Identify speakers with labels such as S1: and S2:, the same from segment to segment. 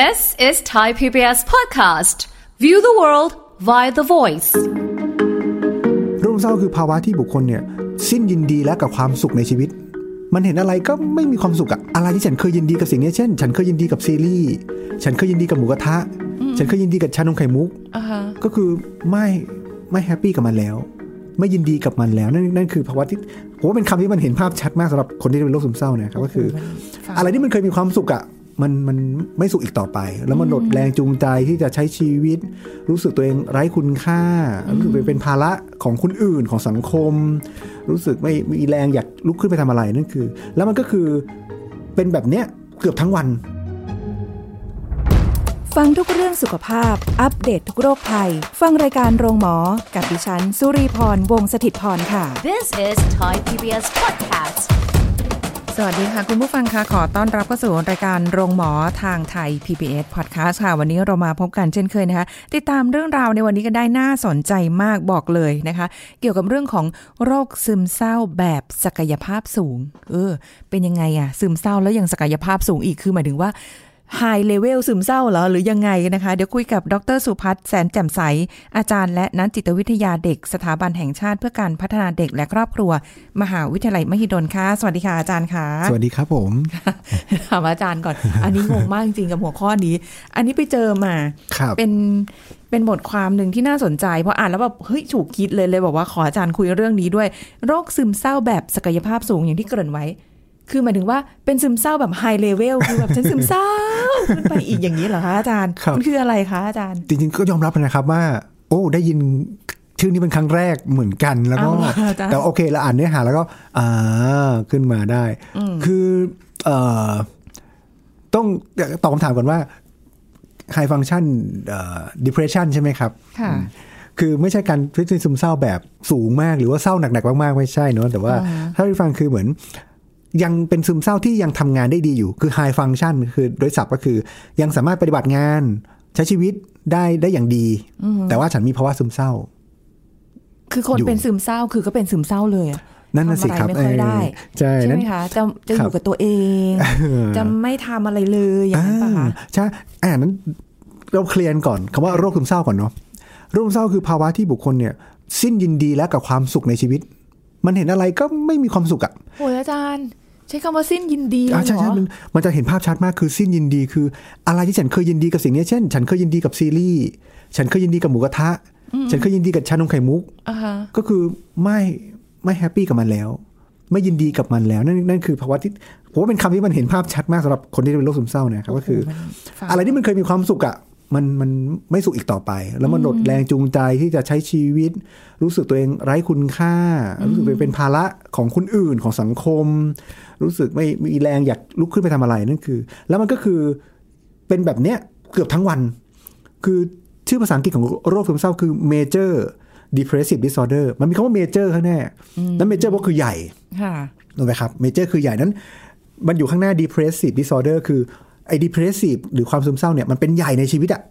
S1: This is Thai PBS podcast. View the world via the voice.
S2: โรคซึมเศร้าคือภาวะที่บุคคลเนี่ย สิ้นยินดีและกับความสุขในชีวิต มันเห็นอะไรก็ไม่มีความสุขอะอะไรที่ฉันเคยยินดีกับสิ่งนี้เช่น ฉันเคยยินดีกับซีรีส์ฉันเคยยินดีกับหมูกระทะ ฉันเคยยินดีกับชานมไข่มุกก็คือไม่ไม่แฮปปี้กับมันแล้ว ไม่ยินดีกับมันแล้ว นั่นนั่นคือภาวะที่ผมว่าเป็นคำที่มันเห็นภาพชัดมากสำหรับคนที่เป็นโรคซึมเศร้าเนะครับก็คือ อะไรที่มันเคยมีความสุขอะ มันมันไม่สุขอีกต่อไป แล้วมันหมดแรงจูงใจที่จะใช้ชีวิต รู้สึกตัวเองไร้คุณค่า รู้สึกเป็นภาระของคนอื่นของสังคม รู้สึกไม่มีแรงอยากลุกขึ้นไปทำอะไรนั่นคือ แล้วมันก็คือเป็นแบบเนี้ยเกือบทั้งวัน
S3: ฟังทุกเรื่องสุขภาพ อัปเดตททุกโรคภัย ฟังรายการโรงหมอ กับดิฉัน สุรีพรวงศิตพรค่ะ
S1: This is Thai PBS podcast.
S3: สวัสดีค่ะ คุณผู้ฟังคะขอต้อนรับเข้าสู่รายการโรงหมอทางไทย PBS Podcast ค่ะ วันนี้เรามาพบกันเช่นเคยนะคะ ติดตามเรื่องราวในวันนี้กันได้น่าสนใจมากบอกเลยนะคะ เกี่ยวกับเรื่องของโรคซึมเศร้าแบบศักยภาพสูง เออ เป็นยังไงอะซึมเศร้าแล้วยังศักยภาพสูงอีกคือหมายถึงว่า ไฮเลเวลซึมเศร้าเหรอ หรือยังไงนะคะ เดี๋ยวคุยกับดรสุพัฒน์แสนแจ่มใส อาจารย์และนักจิตวิทยาเด็กสถาบันแห่งชาติเพื่อการพัฒนาเด็กและครอบครัว มหาวิทยาลัยมหิดลค่ะ สวัสดีค่ะอาจารย์ค่ะ
S2: สวัสดีครับผม
S3: ถามอาจารย์ก่อน อันนี้งงมากจริงๆกับหัวข้อนี้ อันนี้ไปเจอมา
S2: ครับ
S3: เป็นเป็นบทความหนึ่งที่น่าสนใจเพราะอ่านแล้วแบบเฮ้ยถูกคิดเลยเลยบอกว่าขออาจารย์คุยเรื่องนี้ด้วย โรคซึมเศร้าแบบศักยภาพสูงอย่างที่เกริ่นไว้ คือหมายถึงว่าเป็นซึมเศร้าแบบไฮเลเวลคือแบบฉันซึมเศร้าขึ้นไปอีกอย่างนี้เหรอคะอาจารย์
S2: ครับ
S3: มันคืออะไรคะอาจารย์
S2: จริงๆก็ยอมรับนะครับว่า โอ้ได้ยินชื่อนี้เป็นครั้งแรกเหมือนกันแล้วก็
S3: เอาล่ะอาจารย์
S2: แต่โอเคเราอ่านเนื้อหาแล้วก็อ่าขึ้นมาได้ คือเอ่อต้องตอบคำถามก่อนว่า high function เอ่อ depression ใช่ไหมครับ
S3: ค่ะ
S2: คือไม่ใช่การพิจารณาซึมเศร้าแบบสูงมาก หรือว่าเศร้าหนักๆมากๆ ไม่ใช่เนอะแต่ว่าถ้าที่ฟังคือเหมือน ยังเป็นซึมเศร้าที่ยังทำงานได้ดีอยู่ คือ high function คือโดยศัพท์ก็คือ ยังสามารถปฏิบัติงานใช้ชีวิตได้ได้อย่างดี แต่ว่าฉันมีภาวะซึมเศร้า
S3: คือคน
S2: อยู่
S3: เป็นซึมเศร้าคือก็เป็นซึมเศร้าเลยอะ
S2: นั่นน่ะสิครับ
S3: ทำอะไรไม่ค่อยได้
S2: เออใช่
S3: ใช่
S2: นั่
S3: ไห
S2: น
S3: มคะจะจะอ
S2: ครั
S3: ยู่
S2: บ
S3: กับตัวเอง จะไม่ทำอะไรเลยอย่างนั้นปะคะ
S2: อ่าใช่อ่านั้นเราเคลียร์ก่อนคำว่าโรคซึมเศร้าก่อนเนาะโรคซึมเศร้าคือภาวะที่บุคคลเนี่ย สิ้นยินดีและกับความสุขในชีวิต มันเห็นอะไรก็ไม่มีความสุขอะ
S3: โอ้ยอาจารย์ใช้คำว่าสิ้นยินดีเลย
S2: อ่า
S3: เหร
S2: ใช่ใช่
S3: อ
S2: มันมันจะเห็นภาพชัดมากคือสิ้นยินดีคือ อะไรที่ฉันเคยยินดีกับสิ่งนี้เช่น ฉันเคยยินดีกับซีรีส์ฉันเคยยินดีกับหมูกระทะ ฉันเคยยินดีกับชานมไข่มุก
S3: อ่าฮะ
S2: ก็คือไม่ไม่แฮปปี้กับมันแล้ว ไม่ยินดีกับมันแล้วนั่นนั่นคือภาวะที่ผมว่าเป็นคำที่มันเห็นภาพชัดมากสำหรับคนที่เป็นโรคซึมเศร้านะครับก็คือ
S3: มันฟัง
S2: อะไรที่มันเคยมีความสุขอะ มันมันไม่สุขอีกต่อไป แล้วมันหมดแรงจูงใจที่จะใช้ชีวิต รู้สึกตัวเองไร้คุณค่า รู้สึกเป็นภาระของคนอื่นของสังคม รู้สึกไม่มีแรงอยากลุกขึ้นไปทำอะไรนั่นคือ แล้วมันก็คือเป็นแบบเนี้ยเกือบทั้งวัน คือชื่อภาษาอังกฤษของโรคซึมเศร้าคือ major depressive disorder มันมีคำว่า major ข้างหน้านั้น major ก็คือใหญ่
S3: ค่ะ
S2: ถูกไหมครับ major คือใหญ่นั้น มันอยู่ข้างหน้า depressive disorder คือ ไอ้ depressive หรือความซึมเศร้าเนี่ยมันเป็นใหญ่ในชีวิตอะ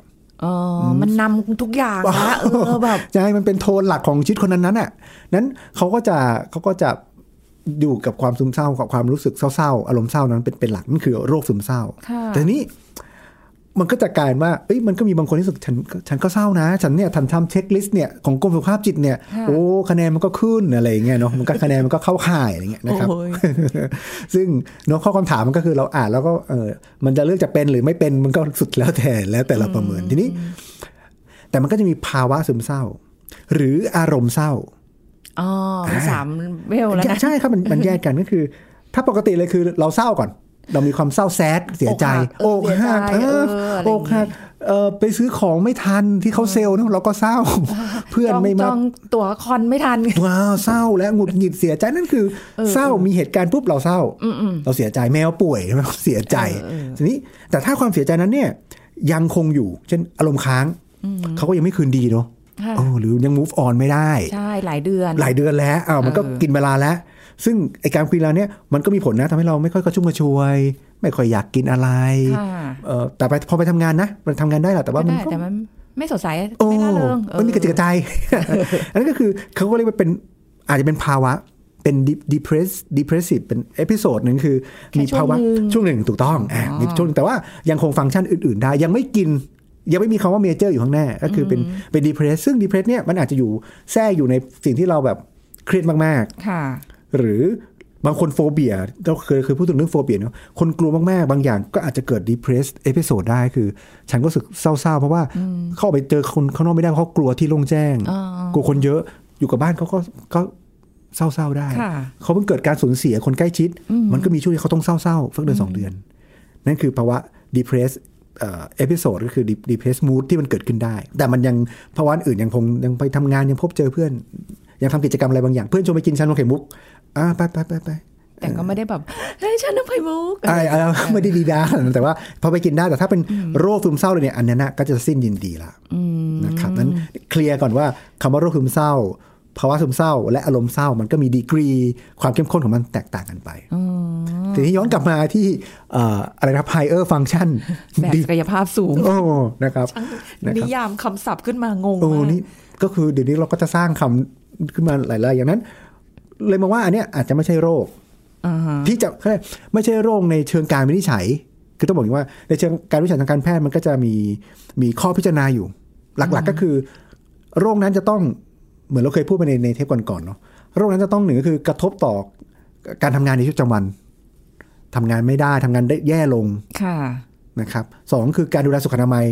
S3: อ๋ออมันนำทุกอย่างนะเออแบบ
S2: ใช่มันเป็นโทนหลักของชีวิตคนนั้นนั้นอะ นั้นเขาก็จะเขาก็จะอยู่กับความซึมเศร้ากับความรู้สึกเศร้าๆอารมณ์เศร้านั้นเป็นเป็นหลักนั่นคือโรคซึมเศร้า
S3: ค่ะ
S2: แต่ทีนี้ มันก็จะกลายว่าเอ้ยมันก็มีบางคนที่รู้สึกฉันฉันก็เศร้านะ ฉันเนี่ยทันทำเช็คลิสต์เนี่ยของกรมสุขภาพจิตเนี่ยโอ้คะแนนมันก็ขึ้นอะไรอย่างเงี้ยเนาะมันก็คะแนนมันก็เข้าข่ายอะไรเงี้ยนะครับ
S3: โอ้ย
S2: ซึ่งเนาะข้อคำถามมันก็คือเราอ่านแล้วก็เออมันจะเลือกจะเป็นหรือไม่เป็นมันก็สุดแล้วแต่แล้วแต่เราประเมินทีนี้ แต่มันก็จะมีภาวะซึมเศร้า หรืออารมณ์เศร้า
S3: อ๋อมีสามเวลแล้วนะ
S2: ใช่ครับมันมันแยกกันก็คือ ถ้าปกติเลยคือเราเศร้าก่อน เรามีความเศร้าแซดเสียใจ
S3: อกหักเออเสียใจ
S2: เออ
S3: เอออะไร
S2: อ
S3: อย่าง
S2: ก
S3: งี้
S2: หักเออไปซื้อของไม่ทันที่เขาเซลล์นะเราก็เศร้า เพื่อน
S3: จอง
S2: ไม่
S3: จ
S2: มา
S3: องตั๋วคอนไม่ทัน
S2: ว้าวเศร้าและหงุดหงิดเสียใจนั่นคือ เศร้ามีเหตุการณ์ปุ๊บเราเศร้าเราเสียใจแมวป่วยเราเสียใจทีนี้แต่ถ้าความเสียใจนั้นเนี่ยยังคงอยู่ เช่นอารมณ์ค้างเขาก็ยังไม่คืนดีเนาะ
S3: ค่ะ
S2: เออหรือยัง move on ไม่ได้
S3: ใช่ หลายเดือน
S2: หลายเดือนแล้วอ้าวมันก็
S3: เออ
S2: กินเวลาแล้ว ซึ่งไอการคุยเวลาเนี้ยมันก็มีผลนะทำให้เราไม่ค่อยกระชุ่มกระชวย ไม่ค่อยอยากกินอะไร
S3: ค่ะ
S2: เออแต่ไปพอไปทำงานนะมันทำงานได้แหละแต่ว่า
S3: ก็
S2: มัน
S3: ได้
S2: ก็
S3: แต่มันไม่สดใส
S2: โอ้
S3: ไม่ร่าเริง
S2: มันไม่มีกะจิตกะใจอันนั้นก็คือเขาก็เรียกว่าเป็นอาจจะเป็นภาวะเป็น de- depress depressive เป็น episode หนึ่งคือ
S3: แค่
S2: มีภาวะ
S3: ช่วงหนึ่ง
S2: ช่วงหนึ่งถูกต้องอ่ามีช่วงหนึ่งแต่ว่ายังคงฟังก์ชันอื่น ๆ ได้ยังไม่กิน ยังไม่มีคำว่า major อยู่ข้างหน้า ก็คือเป็นเป็น depress ซึ่ง depress เนี่ยมันอาจจะอยู่แทรกอยู่ในสิ่งที่เราแบบเครียดมาก
S3: ค่ะ
S2: ๆ หรือบางคน phobia เราเคยเคยพูดถึงเรื่อง phobia เนาะคนกลัวมากๆ บางอย่างก็อาจจะเกิด depress episode ได้คือ ฉันก็รู้สึกเศร้าๆ เพราะว่าเข้าไปเจอคนข้างนอกไม่ได้เพราะเขากลัวที่โล่งแจ้ง
S3: อ่า
S2: กลัวคนเยอะอยู่กับบ้านเขาก็ก็เศร้าๆได้
S3: ค่ะ
S2: เขาเพิ่งเกิดการสูญเสียคนใกล้ชิด มันก็มีช่วงที่เขาต้องเศร้าๆสักเดือนสองเดือน นั่นคือภาวะ depress episode ก็คือ dep- depress mood ที่มันเกิดขึ้นได้ แต่มันยังภาวะอื่นยังคงยังไปทำงานยังพบเจอเพื่อน ยังทำกิจกรรมอะไรบางอย่างเพื่อนชวนไปกินชานมไข่มุก อ่าไปไปไปไป
S3: แต่ก็ไม่ได้แบบเฮ้ยฉันน้ำไข่มุก
S2: อ่าอ่าไม่ได้ดีด้าขนาดนั้นแต่ว่าพอไปกินได้แต่ถ้าเป็นโรคซึมเศร้าเลยเนี่ยอันนั้นนะก็จะสิ้นยินดีละนะครับนั้นเคลียร์ก่อนว่าคำว่าโรคซึมเศร้าภาวะซึมเศร้า และอารมณ์เศร้ามันก็มีดีกรี ความเข้มข้นของมันแตกต่างกันไปทีนี้ย้อนกลับมาที่เอ่ออะไรนะ higher function
S3: แบบศักยภาพสูง
S2: โอ้นะครับนะ
S3: นิ
S2: ครับ
S3: ยามคำศัพท์ขึ้นมางง
S2: โอ้
S3: มาก
S2: นี่ก็คือเดี๋ยวนี้เราก็จะสร้างคำขึ้นมาหลายๆอย่างนั้น เลยมองว่าอันเนี้ยอาจจะไม่ใช่โรค
S3: อ่าฮะ
S2: ที่จะเขาเรียกไม่ใช่โรคในเชิงการวินิจฉัย คือต้องบอกอย่างว่าในเชิงการวินิจฉัยทางการแพทย์มันก็จะมีมีข้อพิจารณาอยู่ หลักๆก็คือ โรคนั้นจะต้องเหมือนเราเคยพูดไปในในเทปก่อนๆเนาะโรคนั้นจะต้องหนึ่งก็คือกระทบต่อการทำงานในชีวิตประจำวันทำงานไม่ได้ทำงานได้แย่ลง
S3: ค่ะ
S2: นะครับสองคือการดูแลสุขอนามัย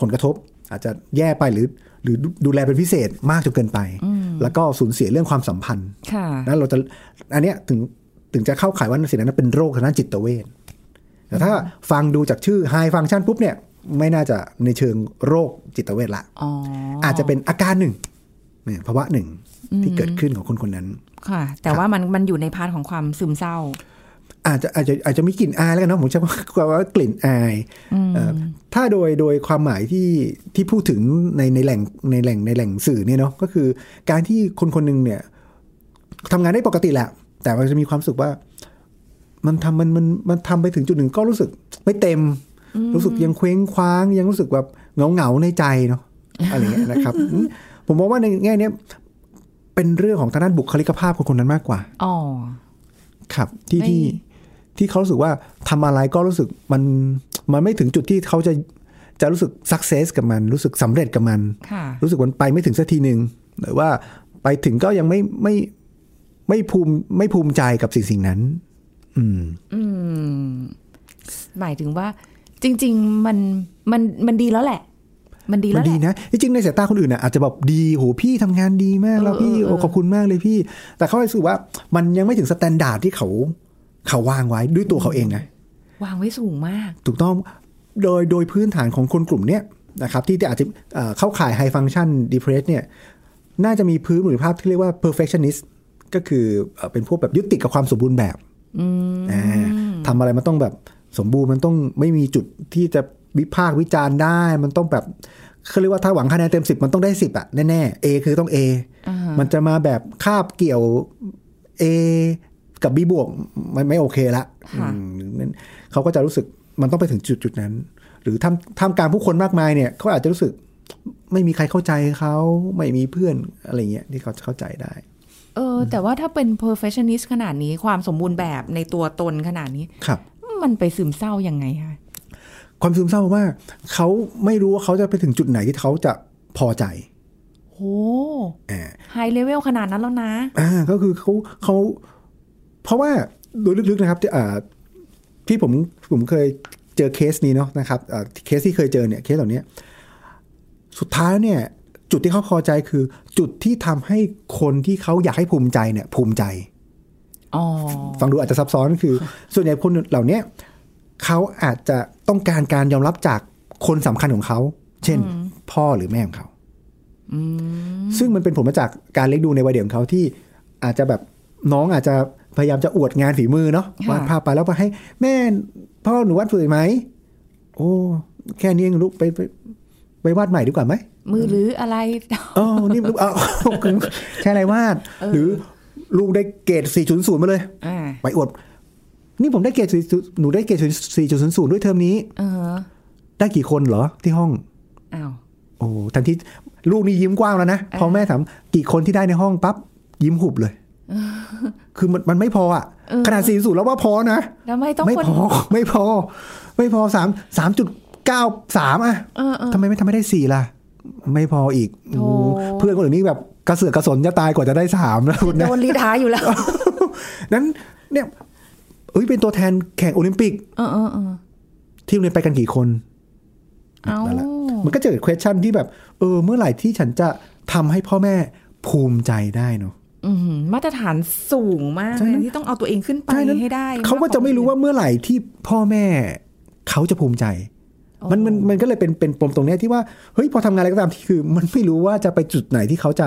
S2: ผลกระทบอาจจะแย่ไปหรือ หรือดูแลเป็นพิเศษมากจนเกินไป แล้วก็สูญเสียเรื่องความสัมพันธ์
S3: ค่ะ
S2: นั้นเราจะอันเนี้ยถึงถึงจะเข้าข่ายว่าสิ่งนั้นเป็นโรคทางด้านจิตเวชแต่ถ้าฟังดูจากชื่อ high function ปุ๊บเนี่ยไม่น่าจะในเชิงโรคจิตเวชละ
S3: อ๋อ
S2: อาจจะเป็นอาการหนึ่งเนี่ยภาวะหนึ่งที่เกิดขึ้นของคนคนนั้น
S3: ค่ะ แต่ว่ามันมันอยู่ใน part ของความซึมเศร้า
S2: อาจจะอาจจะอาจจะมีกลิ่นอายแล้วกันเนาะผมใช้คำว่ากลิ่นอายเอ่อถ้าโดยโดยความหมายที่ที่พูดถึงในในแหล่งในแหล่งในแหล่งสื่อเนี่ยเนาะก็คือการที่คนคนหนึ่งเนี่ยทำงานได้ปกติแหละ แต่มันจะมีความรู้สึกว่า มันทำมันมันมันทำไปถึงจุดหนึ่งก็รู้สึกไม่เต็ม รู้สึกยังเคว้งคว้าง ยังรู้สึกแบบเหงาเหงาๆในใจเนาะอะไรเงี้ยนะครับอืมผมมองว่าในแง่เนี้ยเป็นเรื่องของทางด้านบุคลิกภาพของคนนั้นมากกว่า
S3: อ๋อ
S2: ครับที่
S3: ไม่
S2: ที่ที่เขารู้สึกว่าทำอะไรก็รู้สึกมันมันไม่ถึงจุดที่เขาจะจะรู้สึกสักเซสกับมัน รู้สึกสำเร็จกับมัน
S3: ค่ะ
S2: รู้สึกมันไปไม่ถึงสักทีหนึ่งหรือว่าไปถึงก็ยังไม่ไม่ไม่ภูมิไม่ภูมิใจกับสิ่งสิ่งนั้น อืม
S3: อืม หมายถึงว่า จริง ๆ มันมันมันดีแล้วแหละ มันดีแล้วมั
S2: น
S3: ดีแหละ
S2: นะจริงๆในสายตาคนอื่นน่ะอาจจะแบบดีโหพี่ทำงานดีมากแล้วพี่
S3: เออเออ
S2: โอ้ขอบคุณมากเลยพี่ แต่เขารู้สึกว่ามันยังไม่ถึง standard ที่เขา เขาวางไว้ด้วยตัวเขาเองนะ
S3: วางไว้สูงมาก
S2: ถูกต้องโดยโดยพื้นฐานของคนกลุ่มเนี้ยนะครับ ที่อาจจะเอ่อเข้าข่าย high function depress เนี่ย น่าจะมีพื้นหรือภาพที่เรียกว่า perfectionist ก็คือเอ่อเป็นพวกแบบยึดติดกับความสมบูรณ์แบบอ่าทำอะไรมันต้องแบบสมบูรณ์มันต้องไม่มีจุดที่จะ วิพากษ์วิจารณ์ได้ มันต้องแบบเขาเรียกว่าถ้าหวังคะแนนเต็มสิบมันต้องได้สิบอะแน่ๆ A คือต้อง A มันจะมาแบบคาบเกี่ยว A กับ B บวกมันไม่โอเคละ
S3: ค่ะ
S2: อืมนั่นเขาก็จะรู้สึกมันต้องไปถึงจุดจุดนั้น หรือท่ามท่ามกลางผู้คนมากมายเนี่ยเขาอาจจะรู้สึกไม่มีใครเข้าใจเขาไม่มีเพื่อนอะไรเงี้ยที่เขาจะเข้าใจได้
S3: เออ แต่ว่าถ้าเป็น perfectionist ขนาดนี้ความสมบูรณ์แบบในตัวตนขนาดนี้
S2: ครับ
S3: มันไปซึมเศร้ายังไงคะ
S2: ความซึมเศร้าว่าเขาไม่รู้ว่าเขาจะไปถึงจุดไหนที่เขาจะพอใจ
S3: โห
S2: อ่า
S3: ไฮเลเวลขนาดนั้นแล้วนะ
S2: อ่าก็คือเขาเขาเพราะว่าโดยลึกๆนะครับที่อ่าที่ผมผมเคยเจอเคสนี้เนาะนะครับอ่าเคสที่เคยเจอเนี่ยเคสเหล่านี้สุดท้ายเนี่ย จุดที่เขาพอใจคือ จุดที่ทำให้คนที่เขาอยากให้ภูมิใจเนี่ยภูมิใจ
S3: อ๋อ
S2: ฟังดูอาจจะซับซ้อนคือ ส่วนใหญ่คนเหล่าเนี้ยเขาอาจจะ ต้องการการยอมรับจากคนสำคัญของเขา เช่น พ่อหรือแม่ของเขาซึ่งมันเป็นผลมาจากการเลี้ยงดูในวัยเด็กของเขาที่อาจจะแบบน้องอาจจะพยายามจะอวดงานฝีมือเนาะ
S3: ค่ะ
S2: วาดภาพไปแล้วไปให้แม่พ่อหนูวาดสวยไหมโอ้แค่นี้เองลูกไปไปไปวาดใหม่ดีกว่าไหม
S3: มือหรืออะไร
S2: อ๋อนี่ลูกเอาใช่อะไรวาด หรือลูกได้เกรด4.0มาเลย
S3: อ่า
S2: ไปอวด นี่ผมได้เกรด4หนูได้เกรด4.00ด้วยเทอมนี้
S3: เออ
S2: ได้กี่คนเหรอที่ห้อง
S3: อ้าว
S2: โอ้ทันทีลูกนี่ยิ้มกว้างแล้วนะพอแม่ถามกี่คนที่ได้ในห้องปั๊บยิ้มหุบเลยคือมันมันไม่พออะขนาดสี่สูตรแล้วว่าพอนะ
S3: แล้วไม่ต้อง
S2: ไม่
S3: คน
S2: พอ ไม่พอ ไม่พอสามสามจุดเก้าสามอะ
S3: เออเออ
S2: ทำไมไม่ทำไม่ได้สี่ล่ะ ไม่พออีก
S3: โธ่
S2: โอ้โหเพื่อนคนอื่นนี่แบบกระเสือกกระสนจะตายกว่าจะได้สามแล้วคุณ
S3: โด
S2: นะ
S3: นรีทายอยู่แล้ว
S2: นั้นเนี่ยเอ้ยเป็นตัวแทนแข่งโอลิมปิก
S3: เออเออเออ
S2: ที่โรงเรียนไปกันกี่คน
S3: เอา
S2: นั่นแหละมันก็จะเกิด question ที่แบบ เออ เมื่อไหร่ที่ฉันจะทำให้พ่อแม่ภูมิใจได้เนาะ
S3: อืมมาตรฐานสูงมาก
S2: ใช่
S3: เลย
S2: นะ
S3: ที่ต้องเอาตัวเองขึ้นไป
S2: ใช่นั้น
S3: ให้ได้
S2: เขาก็จะไม่รู้ว่าเมื่อไหร่ที่พ่อแม่เขาจะภูมิใจ มันมันมันก็เลยเป็นเป็นปมตรงเนี้ยที่ว่าเฮ้ยพอทำงานอะไรก็ตามที่คือ มันไม่รู้ว่าจะไปจุดไหนที่เขาจะ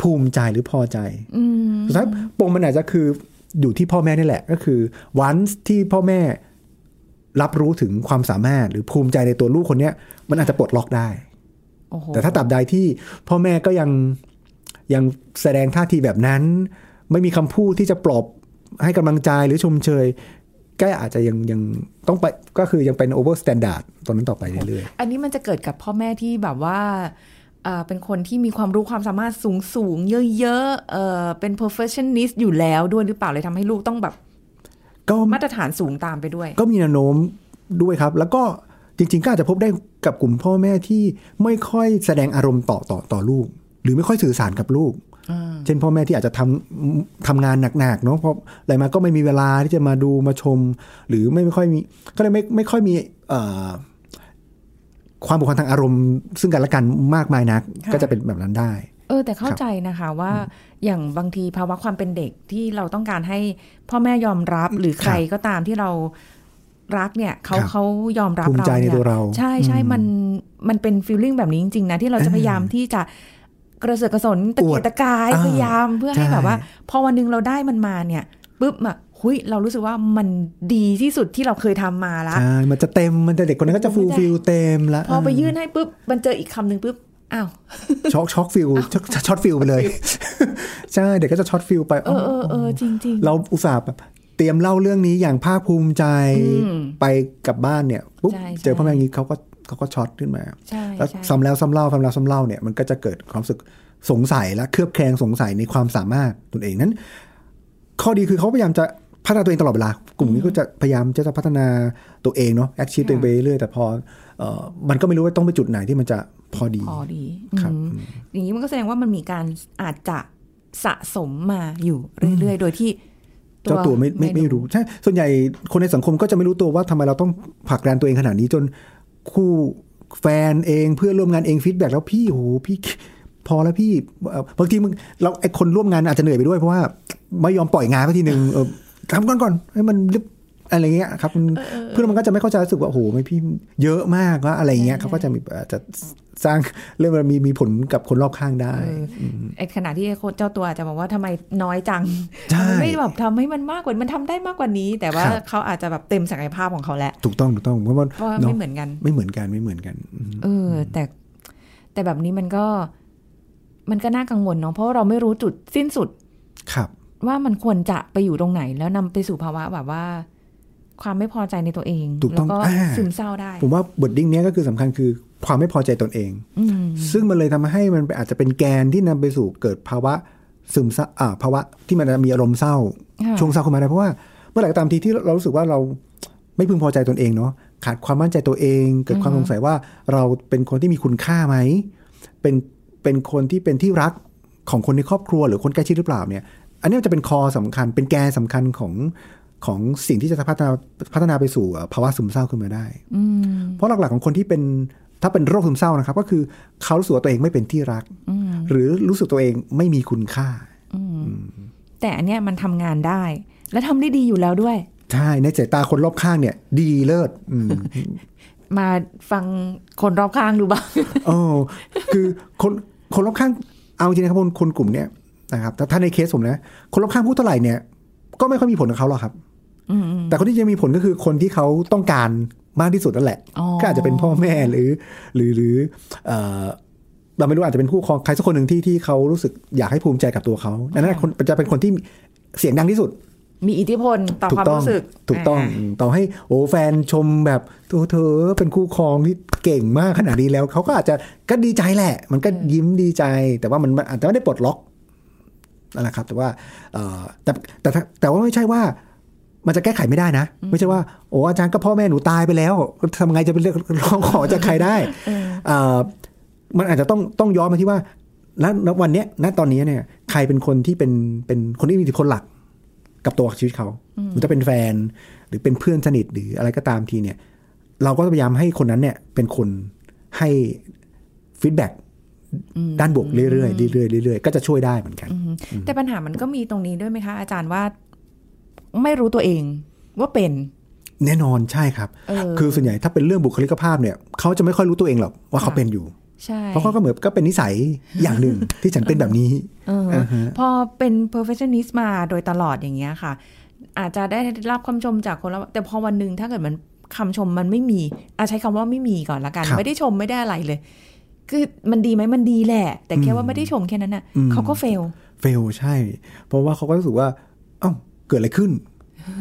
S2: ภูมิใจหรือพอใจ
S3: อืม
S2: สุดท้ายปมมันอาจจะคือ อยู่ที่พ่อแม่นี่แหละ ก็คือวันที่พ่อแม่รับรู้ถึงความสามารถหรือภูมิใจในตัวลูกคนเนี้ย มันอาจจะปลดล็อกได้
S3: โอ้โห
S2: แต่ถ้าตับใดที่พ่อแม่ก็ยังยังแสดงท่าทีแบบนั้น ไม่มีคำพูดที่จะปลอบให้กำลังใจหรือชมเชยก็อาจจะยังยังต้องไปก็คือยังเป็น over standard ตรงนั้นต่อไปเรื่อย
S3: อันนี้มันจะเกิดกับพ่อแม่ที่แบบว่า เอ่อเป็นคนที่มีความรู้ความสามารถสูงสูงๆเยอะๆเอ่อเป็น perfectionist อยู่แล้วด้วยหรือเปล่าเลยทำให้ลูกต้องแบบ
S2: ๆก็
S3: มาตรฐานสูงตามไปด้วย
S2: ก็มีแนวโน้มด้วยครับ แล้วก็จริง ๆ ก็อาจจะพบได้กับกลุ่มพ่อแม่ที่ไม่ค่อยแสดงอารมณ์ต่อต่อต่อลูก หรือไม่ค่อยสื่อสารกับลูก เช่นพ่อแม่ที่อาจจะทำทำงานหนักๆเนาะเพราะอะไรมาก็ไม่มีเวลาที่จะมาดูมาชม หรือไม่ไม่ค่อยมีก็เลยไม่ไม่ค่อยมีเอ่อ ความผูกพันทางอารมณ์ ซึ่งกันและกันมากมายนัก
S3: ค่ะ
S2: ก็จะเป็นแบบนั้นได้
S3: เออ แต่เข้าใจนะคะว่าอย่างบางทีภาวะความเป็นเด็กที่เราต้องการให้พ่อแม่ยอมรับหรือใครก็ตามที่เรารักเนี่ยเขา
S2: ครับ
S3: เขายอมรับ
S2: ภูมิใจ
S3: เรา
S2: ใน
S3: เนี่ย
S2: ตัวเรา
S3: ใช่ใช่
S2: อืม
S3: มันมันเป็น feeling แบบนี้จริงๆนะที่เราจะ
S2: อ่า
S3: พยายามที่จะกระเสือกกระสนตะเกี
S2: ย
S3: กตะกาย
S2: อวดอ่า
S3: พยายามเพื่อให้
S2: ใช่
S3: แบบว่า พอวันหนึ่งเราได้มันมาเนี่ยปุ๊บอะ หุยเรารู้สึกว่ามันดีที่สุดที่เราเคยทำมาละ
S2: ใช่มันจะเต็มมันจะเด็กคนนั้นก็จะ fulfill เต็มแล้ว
S3: พอไปยื่นให้ปุ๊บมันเจออีกคำหนึ่งปุ๊บอ้าว
S2: shot shot feel shot shot feel ไปเลย ใช่เด็กก็จะ shot feel ไป
S3: เออเออเออจริงจริงๆ
S2: เราอุตส่าห์แบบเตรียมเล่าเรื่องนี้อย่างภาคภูมิใจ
S3: อืม
S2: ไปกลับบ้านเนี่ยปุ๊บ
S3: ใช่ใช่
S2: เจอพ่อแม่อย่างนี้เขาก็เขาก็ช็อตขึ้นมา
S3: ใช่
S2: แล้ว
S3: ใช่
S2: ซ้ำแล้วซ้ำเล่าซ้ำแล้วซ้ำเล่าเนี่ยมันก็จะเกิดความรู้สึกสงสัยและเคลือบแคลงสงสัยในความสามารถตนเองนั้น ข้อดีคือเขาพยายามจะ พัฒนาตัวเองตลอดเวลากลุ่มนี้ก็จะพยายามจะจะพัฒนาตัวเองเนาะแอคชีพตัวเองไปเรื่อยๆแต่พอเอ่อมันก็ไม่รู้ว่าต้องไปจุดไหนที่มันจะพอดี
S3: พอดี
S2: ครับ
S3: อืมอย่างนี้มันก็แสดงว่ามันมีการอาจจะสะสมมาอยู่เรื่อยๆ โดยที่
S2: เจ้าตัวไม่ไม่ไม่รู้ใช่ส่วนใหญ่คนในสังคมก็จะไม่รู้ตัวว่าทำไมเราต้องผลักดันตัวเองขนาดนี้จนคู่แฟนเองเพื่อนร่วมงานเอง feedback แล้วพี่โหพี่พอแล้วพี่เอ่อบางทีมึงเราไอคนร่วมงานอาจจะเหนื่อยไปด้วยเพราะว่าไม่ยอมปล่อยงานไปทีหนึ่งเออ ทำก่อนก่อนให้มันรีบอะไรเงี้ยครับมันเพื่อนมันก็จะไม่เข้าใจรู้สึกว่าโอ้โหไม่พี่เยอะมากว่าอะไรเงี้ยเขาก็จะมีอาจจะสร้างเรื่องมันมีมีผลกับคนรอบข้างได้
S3: เอออไอ้ขณะที่ไอ้คนเจ้าตัวอาจจะบอกว่าทำไมน้อยจัง
S2: ใช่
S3: ทำไมไม่แบบทำให้มันมากกว่ามันทำได้มากกว่านี้ แต่ว่า
S2: ครับ
S3: เขาอาจจะแบบเต็มศักยภาพของเขาแล้ว
S2: ถูกต้องถูกต้องเพราะว่า
S3: เพราะว่า
S2: เนอะ
S3: ไม่เหมือนกัน
S2: ไม่เหมือนกันไม่เหมือนกันอืม
S3: เออ แต่แต่แบบนี้มันก็ มันก็น่ากังวลเนาะเพราะว่าเราไม่รู้จุดสิ้นสุด
S2: ครับ
S3: ว่ามันควรจะไปอยู่ตรงไหน แล้วนำไปสู่ภาวะแบบว่า ความไม่พอใจในตัวเอง
S2: ถูกต้อง
S3: แล้วก็
S2: อ่า
S3: ซึมเศร้าได้
S2: ผมว่าบทดิ้งเนี้ยก็คือสำคัญคือความไม่พอใจตนเอง
S3: อืม
S2: ซึ่งมันเลยทำให้มันอาจจะเป็นแกนที่นำไปสู่เกิดภาวะซึมเศร้าอ่าภาวะที่มันจะมีอารมณ์เศร้า
S3: ค่ะ
S2: ช่วงเศร้าขึ้นมาได้เพราะว่าเมื่อไหร่ก็ตามทีที่เรารู้สึกว่าเราไม่พึงพอใจตนเองเนาะขาดความมั่นใจตัวเอง เกิดความสงสัยว่าเราเป็นคนที่มีคุณค่าไหมเป็นเป็นคนที่เป็นที่รักของคนในครอบครัวหรือคนใกล้ชิดหรือเปล่าเนี่ย อันนี้มันจะเป็นคอสำคัญ เป็นแกนสำคัญของของสิ่งที่จะพัฒนาพัฒนาไปสู่ภาวะซึมเศร้าขึ้นมาได้
S3: อืม
S2: เพราะหลักๆของคนที่เป็นถ้าเป็นโรคซึมเศร้านะครับ ก็คือเขารู้สึกว่าตัวเองไม่เป็นที่รัก
S3: อืม
S2: หรือรู้สึกตัวเองไม่มีคุณค่า
S3: แต่อันเนี้ยมันทำงานได้ และทำได้ดีอยู่แล้วด้วย
S2: ใช่ ในสายตาคนรอบข้างเนี่ย ดีเลิศอืม
S3: มาฟังคนรอบข้างดูบ้าง
S2: โอ้คือคนคนรอบข้างเอาจริงนะครับคนคนกลุ่มเนี้ย นะครับแต่ถ้าในเคสผมนะ คนรอบข้างพูดเท่าไหร่เนี่ย ก็ไม่ค่อยมีผลกับเขาหรอกครับ
S3: อืม
S2: แต่คนที่จะมีผลก็คือคนที่เขาต้องการมากที่สุดนั่นแหละ
S3: อ๋อ
S2: ก็อาจจะเป็นพ่อแม่หรือ หรือหรือเอ่อเราไม่รู้อาจจะเป็นผู้ปกครองใครสักคนหนึ่งที่ที่เขารู้สึกอยากให้ภูมิใจกับตัวเขาดังนั้นคนจะเป็นคนที่เสียงดังที่สุด
S3: มีอิทธิพลต่อ
S2: ถู
S3: ความ
S2: ต้อง
S3: รู้สึก
S2: ถูกต้องาต่อให้โอ้แฟนชมแบบโอ้เธอเป็นคู่ครองที่เก่งมากขนาดนี้แล้วเขาก็อาจจะก็ดีใจแหละ มันก็ยิ้มดีใจ แต่ว่ามันมันอาจจะไม่ได้ปลดล็อก นั่นแหละครับ แต่ว่าเอ่อแต่แต่แต่แต่ว่าไม่ใช่ว่ามันจะแก้ไขไม่ได้นะ ไม่ใช่ว่าโอ้อาจารย์ก็พ่อแม่หนูตายไปแล้วทำไงจะไปเรียกร้องขอจากใครได้เอ่อมันอาจจะต้องต้องย้อนมาที่ว่าแล้วณวันเนี้ยณตอนนี้เนี่ย ใครเป็นคนที่เป็นเป็นคนที่มีอิทธิพลหลักกับตัวชีวิตเขามันจะเป็นแฟน หรือเป็นเพื่อนสนิทหรืออะไรก็ตามทีเนี่ย เราก็พยายามให้คนนั้นเนี่ย เป็นคนให้ feedback ด้านบวกเรื่อยๆเรื่อยๆเรื่อยๆก็จะช่วยได้เหมือนกัน
S3: แต่ปัญหามันก็มีตรงนี้ด้วยไหมคะ อาจารย์ว่าไม่รู้ตัวเองว่าเป็น
S2: แน่นอนใช่ครับ
S3: เออ
S2: คือส่วนใหญ่ถ้าเป็นเรื่องบุคลิกภาพเนี่ยเขาจะไม่ค่อยรู้ตัวเองหรอกว่าเขาเป็นอยู่
S3: ใช่
S2: เพราะเขาก็เหมือนก็เป็นนิสัยอย่างหนึ่งที่ฉันเป็นแบบนี้
S3: เอออพอเป็น perfectionist มาโดยตลอดอย่างเงี้ยค่ะ อาจจะได้รับคำชมจากคนแล้วแต่พอวันหนึ่งถ้าเกิดมันคำชมมันไม่มีอาใช้คำว่าไม่มีก่อนละกัน
S2: ครับ
S3: ไม่ได้ชมไม่ได้อะไรเลย คือมันดีไหมมันดีแหละ แต่แค่ว่าไม่ได้ชมแค่นั้นน่ะ
S2: อืม
S3: เขาก็เฟล
S2: เฟลใช่ เพราะว่าเขาก็รู้สึกว่าเอ้าเกิดอะไรขึ้น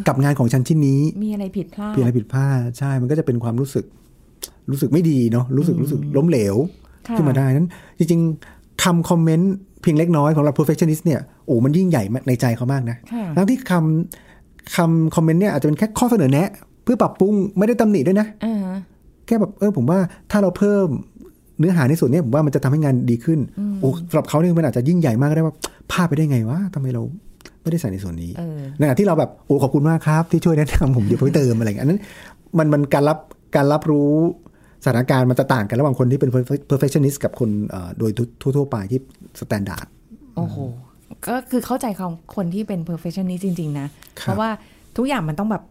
S2: กับงานของฉันชิ้นนี้
S3: มีอะไรผิดพลาด
S2: เพียงอะไรผิดพลาดใช่ มันก็จะเป็นความรู้สึก รู้สึกไม่ดีเนาะรู้สึกรู้สึกล้มเหลว
S3: ค่ะ
S2: ขึ้นมาได้นั้นจริงๆคำคอมเมนต์เพียงเล็กน้อยของเรา perfectionist เนี่ยโอ้มันยิ่งใหญ่ในใจเขามากนะ
S3: ค่ะ
S2: ทั้งที่คำคำคอมเมนต์เนี่ยอาจจะเป็นแค่ข้อเสนอแนะ เพื่อปรับปรุงไม่ได้ตำหนิด้วยนะ
S3: อ่า
S2: แค่แบบเออผมว่าถ้าเราเพิ่ม เนื้อหาในส่วนเนี้ยผมว่ามันจะทำให้งานดีขึ้นโอ้สำหรับเขาเนี่ยมันอาจจะยิ่งใหญ่มากก็ได้ว่าพลาดไปได้ไงวะทำไมเราไม่ได้ใส่ในส่วนนี้
S3: เออ
S2: ในขณะที่เราแบบโอ้ขอบคุณมากครับ ที่ช่วยแนะนำผมเดี๋ยวผมไปเติมอะไรอย่างเงี้ยอันนั้นมันมันการรับการรับรู้สถานการณ์มันจะต่างกันระหว่างคนที่เป็น perfectionist กับคนเอ่อโดยทั่วๆไปที่ standard
S3: โอ้โห ก็คือเข้าใจของคนที่เป็น perfectionist จริง ๆ นะ
S2: ครับ
S3: เพราะว่าทุกอย่างมันต้องแบบ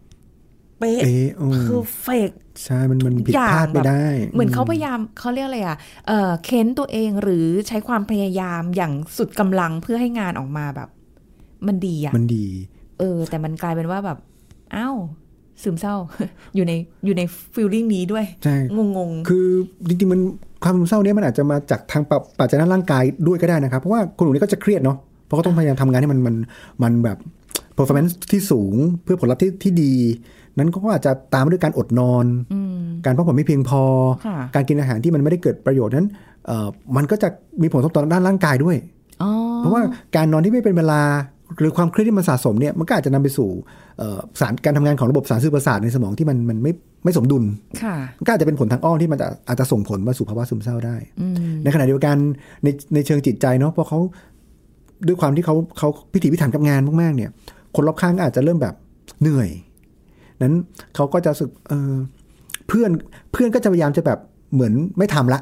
S3: เป๊ะ
S2: เอ๊ะอืม
S3: คือเฟก
S2: ใช่มันมันผิด
S3: อย่าง
S2: พลาดไม่ได้
S3: เหมือนเขาพยายามเขาเรียกอะไรอะเออเค้นตัวเองหรือใช้ความพยายามอย่างสุดกำลังเพื่อให้งานออกมาแบบ มันดีอะ
S2: มันดี
S3: เออ แต่มันกลายเป็นว่าแบบอ้าวซึมเศร้า อยู่ในอยู่ในฟีลลิ่งนี้ด้วย
S2: ใช่
S3: งงง
S2: คือจริงๆมันความซึมเศร้าเนี้มันอาจจะมาจากทางปรับปัจจัยด้านร่างกายด้วยก็ได้นะครับ เพราะว่าคนกลุ่มนี้ก็จะเครียดเนาะเพราะเขาต้องพยายามทำงานให้มันมันมันแบบ performance ที่สูงเพื่อผลลัพธ์ที่ที่ดี นั้นก็อาจจะตามมาด้วยการอดนอน การพักผ่อนไม่เพียงพอ
S3: ค่ะ
S2: การกินอาหารที่มันไม่ได้เกิดประโยชน์นั้นเอ่อมันก็จะมีผลกระทบต่อด้านร่างกายด้วย
S3: อ๋อ
S2: เพราะว่าการนอนที่ไม่เป็นเวลาหรือความเครียดที่มันสะสมเนี่ยมันก็อาจจะนำไปสู่เอ่อสารการทำงานของระบบสารสื่อประสาทในสมองที่มันมันไม่ไม่สมดุล
S3: ค่ะ
S2: ก็อาจจะเป็นผลทางอ้อมที่มันจะอาจจะส่งผลมาสู่ภาวะซึมเศร้าได้ ในขณะเดียวกันในในเชิงจิตใจเนาะเพราะเขาด้วยความที่เขาเขาพิถีพิถันกับงานมากๆเนี่ย คนรอบข้างก็อาจจะเริ่มแบบเหนื่อย นั้นเขาก็จะรู้สึกเออเพื่อนเพื่อนก็จะพยายามจะแบบเหมือนไม่ทำละ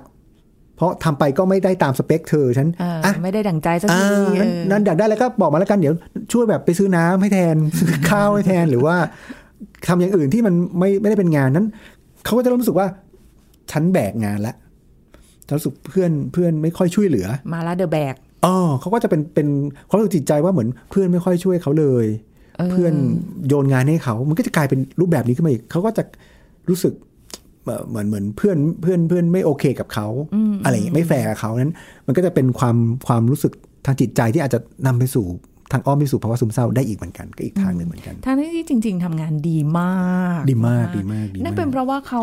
S2: เพราะทำไปก็ไม่ได้ตามสเปคเธอฉัน
S3: เออ
S2: อะ
S3: ไม่ได้ดั่งใจสัก
S2: อ่
S3: ทีา
S2: นั้น
S3: เออ
S2: นั้นอยากได้แล้วก็บอกมาแล้วกันเดี๋ยวช่วยแบบไปซื้อน้ำให้แทนซื้อข้าวให้แทนหรือว่าทำอย่างอื่นที่มันไม่ไม่ได้เป็นงานนั้นเขาก็จะเริ่มรู้สึกว่าฉันแบกงานแล้วฉันรู้สึกเพื่อนเพื่อนไม่ค่อยช่วยเหลือ
S3: มาละเดอะแบก
S2: อ๋อเขาก็จะเป็นเป็นความรู้สึกจิตใจว่าเหมือนเพื่อนไม่ค่อยช่วยเขาเลย
S3: เออ
S2: เพื่อนโยนงานให้เขา มันก็จะกลายเป็นรูปแบบนี้ขึ้นมาอีก เขาก็จะรู้สึกเอ่อเหมือนเหมือนเพื่อนเพื่อนเพื่อนไม่โอเคกับเขาอะไรอย่างเงี้ยไม่แฟร์กับเขานั้น มันก็จะเป็นความความรู้สึกทางจิตใจที่อาจจะนำไปสู่ทางอ้อมไปสู่ภาวะซึมเศร้าได้อีกเหมือนกันก็อีกทางหนึ่งเหมือนกัน
S3: ทั้งที่จริง ๆทำงานดีมาก
S2: ดีมากดีมากดี
S3: นั่น
S2: มา
S3: เป็น
S2: ก
S3: เพราะว่าเขา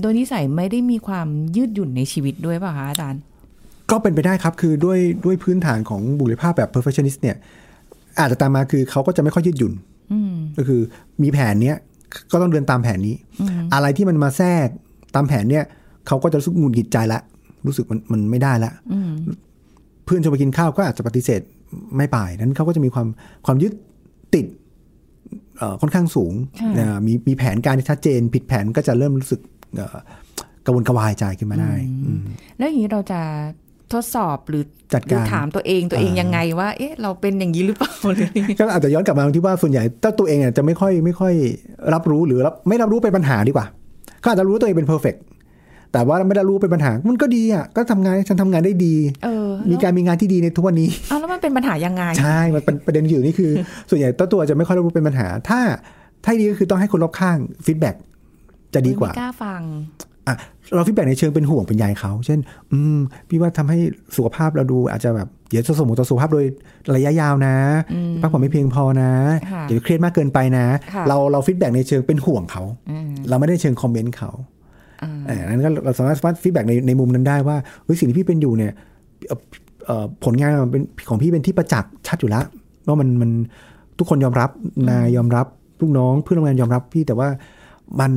S3: โดยนิสัยไม่ได้มีความยืดหยุ่นในชีวิตด้วยป่ะคะอาจารย์
S2: ก็เป็นไปได้ครับคือด้วยด้วยพื้นฐานของบุคลิกภาพแบบ perfectionist เนี่ย อาจจะตามมาคือเขาก็จะไม่ค่อยยืดหยุ่นก็คือมีแผนเนี้ยก็ต้องเดินตามแผนนี้ อะไรที่มันมาแทรกตามแผนเนี้ยเขาก็จะรู้สึกหงุดหงิดใจละรู้สึกมันมันไม่ได้ละเพื่อนชวนไปกินข้าวก็อาจจะปฏิเสธไม่ไปนั้นเขาก็จะมีความความยึดติดเอ่อค่อนข้างสูง
S3: ค่ะ
S2: นะมีมีแผนการที่ชัดเจน ผิดแผนก็จะเริ่มรู้สึกเอ่อกระวนกระวายใจขึ้นมาได้อืม
S3: แล้วอย่างนี้เราจะ ทดสอบหรือ
S2: จัด
S3: หรือ
S2: การ
S3: ถามตัวเองตัวเอง
S2: อ่ายั
S3: ยังไงว่า เอ๊ะ เราเป็นอย่างนี้หรือเปล่าหรืออะไรอย่างงี้
S2: ก็อาจจะย้อนกลับมาที่ว่าส่วนใหญ่เจ้าตัวเองเนี่ยจะไม่ค่อยไม่ค่อยรับรู้หรือรับไม่รับรู้เป็นปัญหาดีกว่า ก็อาจจะรู้ว่าตัวเองเป็น perfect แต่ว่าไม่ได้รู้เป็นปัญหา มันก็ดีอะ ก็ทำงานฉันทำงานได้ดี
S3: เออ
S2: มีการมีงานที่ดีในทุกวันนี้
S3: อ้าวแล้วมันเป็นปัญหายังไง
S2: ใช่ มันเป็นประเด็นอยู่นี่คือ ส่วนใหญ่เจ้าตัวจะไม่ค่อยรับรู้เป็นปัญหา ถ้าถ้าดีก็คือต้องให้คนรอบข้าง feedback จะดีกว่า
S3: ไม่กล้าฟัง
S2: อะเรา feedback ในเชิงเป็นห่วงเป็นใยเขา เช่น อืม พี่ว่าทำให้สุขภาพเราดูอาจจะแบบเดี๋ยวจะส่งผลต่อสุขภาพโดยระยะยาวนะพักผ่อนไม่เพียงพอนะ
S3: ค่ะ
S2: เดี๋ยวเครียดมากเกินไปนะ
S3: ค่ะ
S2: เราเรา feedback ในเชิงเป็นห่วงเขา
S3: อืม
S2: เราไม่ได้เชิง comment เขา
S3: อ่า
S2: เออนั้นก็เราสามารถ feedback ในในมุมนั้นได้ว่าเฮ้ยสิ่งที่พี่เป็นอยู่เนี่ยเอ่อเอ่อผลงานมันเป็นของพี่เป็นที่ประจักษ์ชัดอยู่แล้วว่ามันมันทุกคนยอมรับนายยอมรับลูกน้องเพื่อนร่วมงานยอมรับพี่แต่ว่า มัน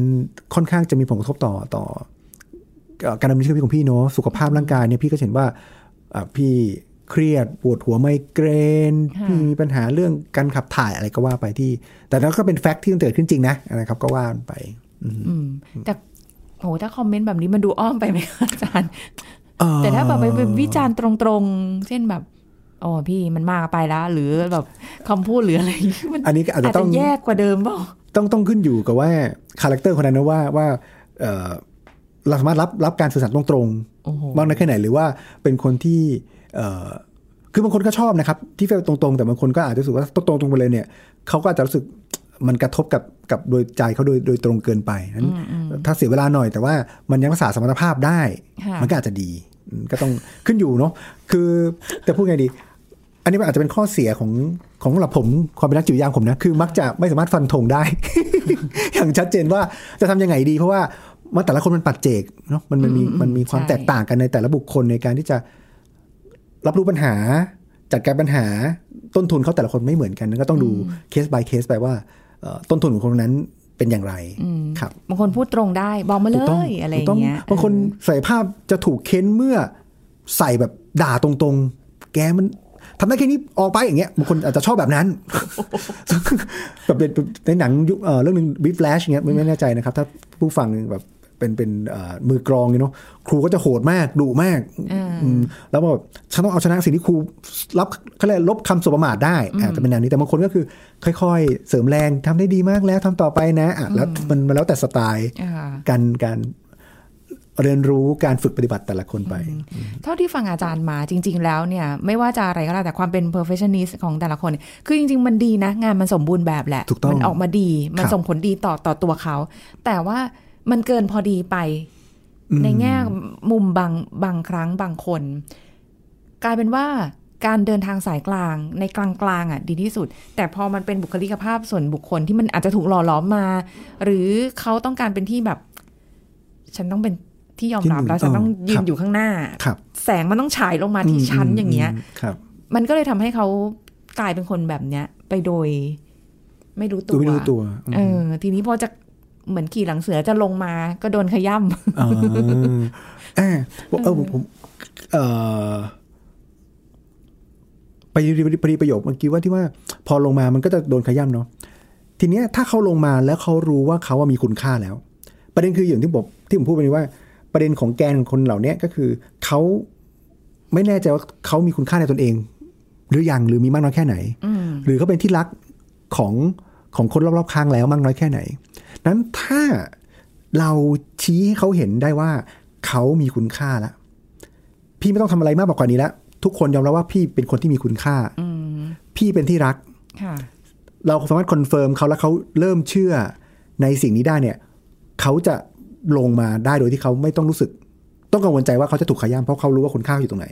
S2: ค่อนข้างจะมีผลกระทบต่อต่อเอ่อการดำเนินชีวิตของพี่เนาะสุขภาพร่างกายเนี่ยพี่ก็เห็นว่าอะพี่เครียดปวดหัวไมเกรน
S3: ค่ะ
S2: พี่มีปัญหาเรื่องการขับถ่ายอะไรก็ว่าไปที่ แต่นั้นก็เป็นแฟกต์ที่มันเกิดขึ้นจริงนะนะครับ ก็ว่าไป
S3: อืมแต่โหถ้าคอมเมนต์แบบนี้มันดูอ้อมไปไหมคะอาจารย์
S2: เอ่อ
S3: แต่ถ้าแบบไปเป็นวิจารณ์ตรงๆ เช่นแบบอ๋อพี่มันมากไปแล้ว หรือแบบคำพูดหรืออะไรอย่างงี้มัน
S2: อันนี้ก็อาจจะต้อง
S3: แยกกว่าเดิมเปล่า
S2: ต้องต้องขึ้นอยู่กับว่าคาแรคเตอร์คนนั้นนะว่าว่าเอ่อเราสามารถรับรับการสื่อสารตรง
S3: โอ้โห
S2: ๆบ้างน้อยแค่ไหนหรือว่าเป็นคนที่เอ่อคือบางคนก็ชอบนะครับ ที่ตรงๆ แต่บางคนก็อาจจะรู้สึกว่าตรงๆตรงไปเลยเนี่ยเขาก็อาจจะรู้สึกมันกระทบกับกับโดยใจเขาโดยโดยตรงเกินไปนั้น ถ้าเสียเวลาหน่อยแต่ว่ามันยังรักษาสมรรถภาพได้
S3: ค่ะ
S2: มันก็อาจจะดีอืมก็ต้องขึ้นอยู่เนาะคือแต่พูดไงดี อันนี้มันอาจจะเป็นข้อเสียของของสำหรับผมความเป็นนักจิตวิทยาของผมนะคือมักจะไม่สามารถฟันธงได้ อย่างชัดเจนว่าจะทำยังไงดีเพราะว่ามันแต่ละคนมันปัจเจกเนาะมันมันมีมันมีความ
S3: ใช่
S2: แตกต่างกันในแต่ละบุคคลในการที่จะรับรู้ปัญหา จัดการปัญหาต้นทุนเขาแต่ละคนไม่เหมือนกันนั้นก็ต้องดูเคส by เคสไปว่าเอ่อต้นทุนของคนนั้นเป็นอย่างไรครับ
S3: บางคนพูดตรงได้บอกมาเล
S2: ถูกต้อง
S3: ยอะไรอ
S2: ถูกต้
S3: ย่างเงี้ย
S2: บางคนใส่ภาพจะถูกเค้นเมื่อใส่แบบด่าตรงๆ แกมัน ทำได้แค่นี้ออกไปอย่างเงี้ยบางคนอาจจะชอบแบบนั้นแบบเป็นในหนังยุคเอ่อเรื่องหนึ่งบิ๊ฟแลชเงี้ยไม่ไม่แน่ใจนะครับ ถ้าผู้ฟังแบบเป็นเป็นเอ่อมือกรองเนาะครูก็จะโหดมากดุมากอืมแล้วแบบฉันต้องเอาชนะสิ่งที่ครูรับเขาเรียกลบคำสบประมาทได้อาจจะเป็นอย่างนี้แต่บางคนก็คือ ค่อย ๆ เสริมแรงทำได้ดีมากแล้วทำต่อไปนะอะแล้วมันมันแล้วแต่สไตล์
S3: อ่า
S2: การการ เรียนรู้การฝึกปฏิบัติแต่ละคนไป
S3: เท่าที่ฟังอาจารย์มาจริง ๆ แล้วเนี่ย ไม่ว่าจะอะไรก็แล้วแต่ความเป็น perfectionist ของแต่ละคนเนี่ยคือจริง ๆ มันดีนะ งานมันสมบูรณ์แบบแหละ
S2: ถูกต้อง
S3: มันออกมาดีมัน
S2: ครับ
S3: ส่งผลดีต่อต่อตัวเขา แต่ว่ามันเกินพอดีไป ในแง่มุมบางบางครั้งบางคน กลายเป็นว่าการเดินทางสายกลางในกลางกลางๆอะดีที่สุด แต่พอมันเป็นบุคลิกภาพส่วนบุคคลที่มันอาจจะถูกหล่อหลอมมา หรือเขาต้องการเป็นที่แบบ ฉันต้องเป็น ที่ยอมรับ
S2: ที่หนึ่ง
S3: แล้วฉันต้อง
S2: เออ
S3: ยื
S2: ครั
S3: น
S2: บ
S3: อยู่ข้างหน้า
S2: ครับ
S3: แสงมันต้องฉายลงมาที่ชั้นอย่างเงี้ย
S2: มครับ
S3: มันก็เลยทำให้เขากลายเป็นคนแบบเนี้ย ไปโดย ไม่รู้ตั
S2: ตัววไม่รู้ตัว
S3: เออ ทีนี้พอจะเหมือนขี่หลังเสือจะลงมาก็โดนขย่ำ
S2: เออเออเออผมผมเออไปรีพอดีประโยคเมื่อกี้ว่าที่ว่า พอลงมามันก็จะโดนขย้ำเนาะทีเนี้ยถ้าเขาลงมาแล้วเขารู้ว่าเขาว่ามีคุณค่าแล้ว ประเด็นคืออย่างที่ผมที่ผมพูดไปนี้ว่า ประเด็นของแกนของคนเหล่าเนี้ยก็คือเขาไม่แน่ใจว่าเขามีคุณค่าในตนเอง หรือยังหรือมีมากน้อยแค่ไหน หรือเขาเป็นที่รักของของคนรอบๆข้างแล้วมากน้อยแค่ไหน นั้นถ้าเราชี้ให้เขาเห็นได้ว่าเขามีคุณค่าแล้วพี่ไม่ต้องทำอะไรมากกว่านี้แล้วทุกคนยอมรับว่าพี่เป็นคนที่มีคุณค่าพี่เป็นที่รัก
S3: ค่ะ
S2: เราสามารถ confirm เขาแล้วเขาเริ่มเชื่อในสิ่งนี้ได้เนี่ย เขาจะ ลงมาได้โดยที่เขาไม่ต้องรู้สึก ต้องกังวลใจว่าเขาจะถูกขย้ำเพราะเขารู้ว่าคุณค่าอยู่ตรงไหน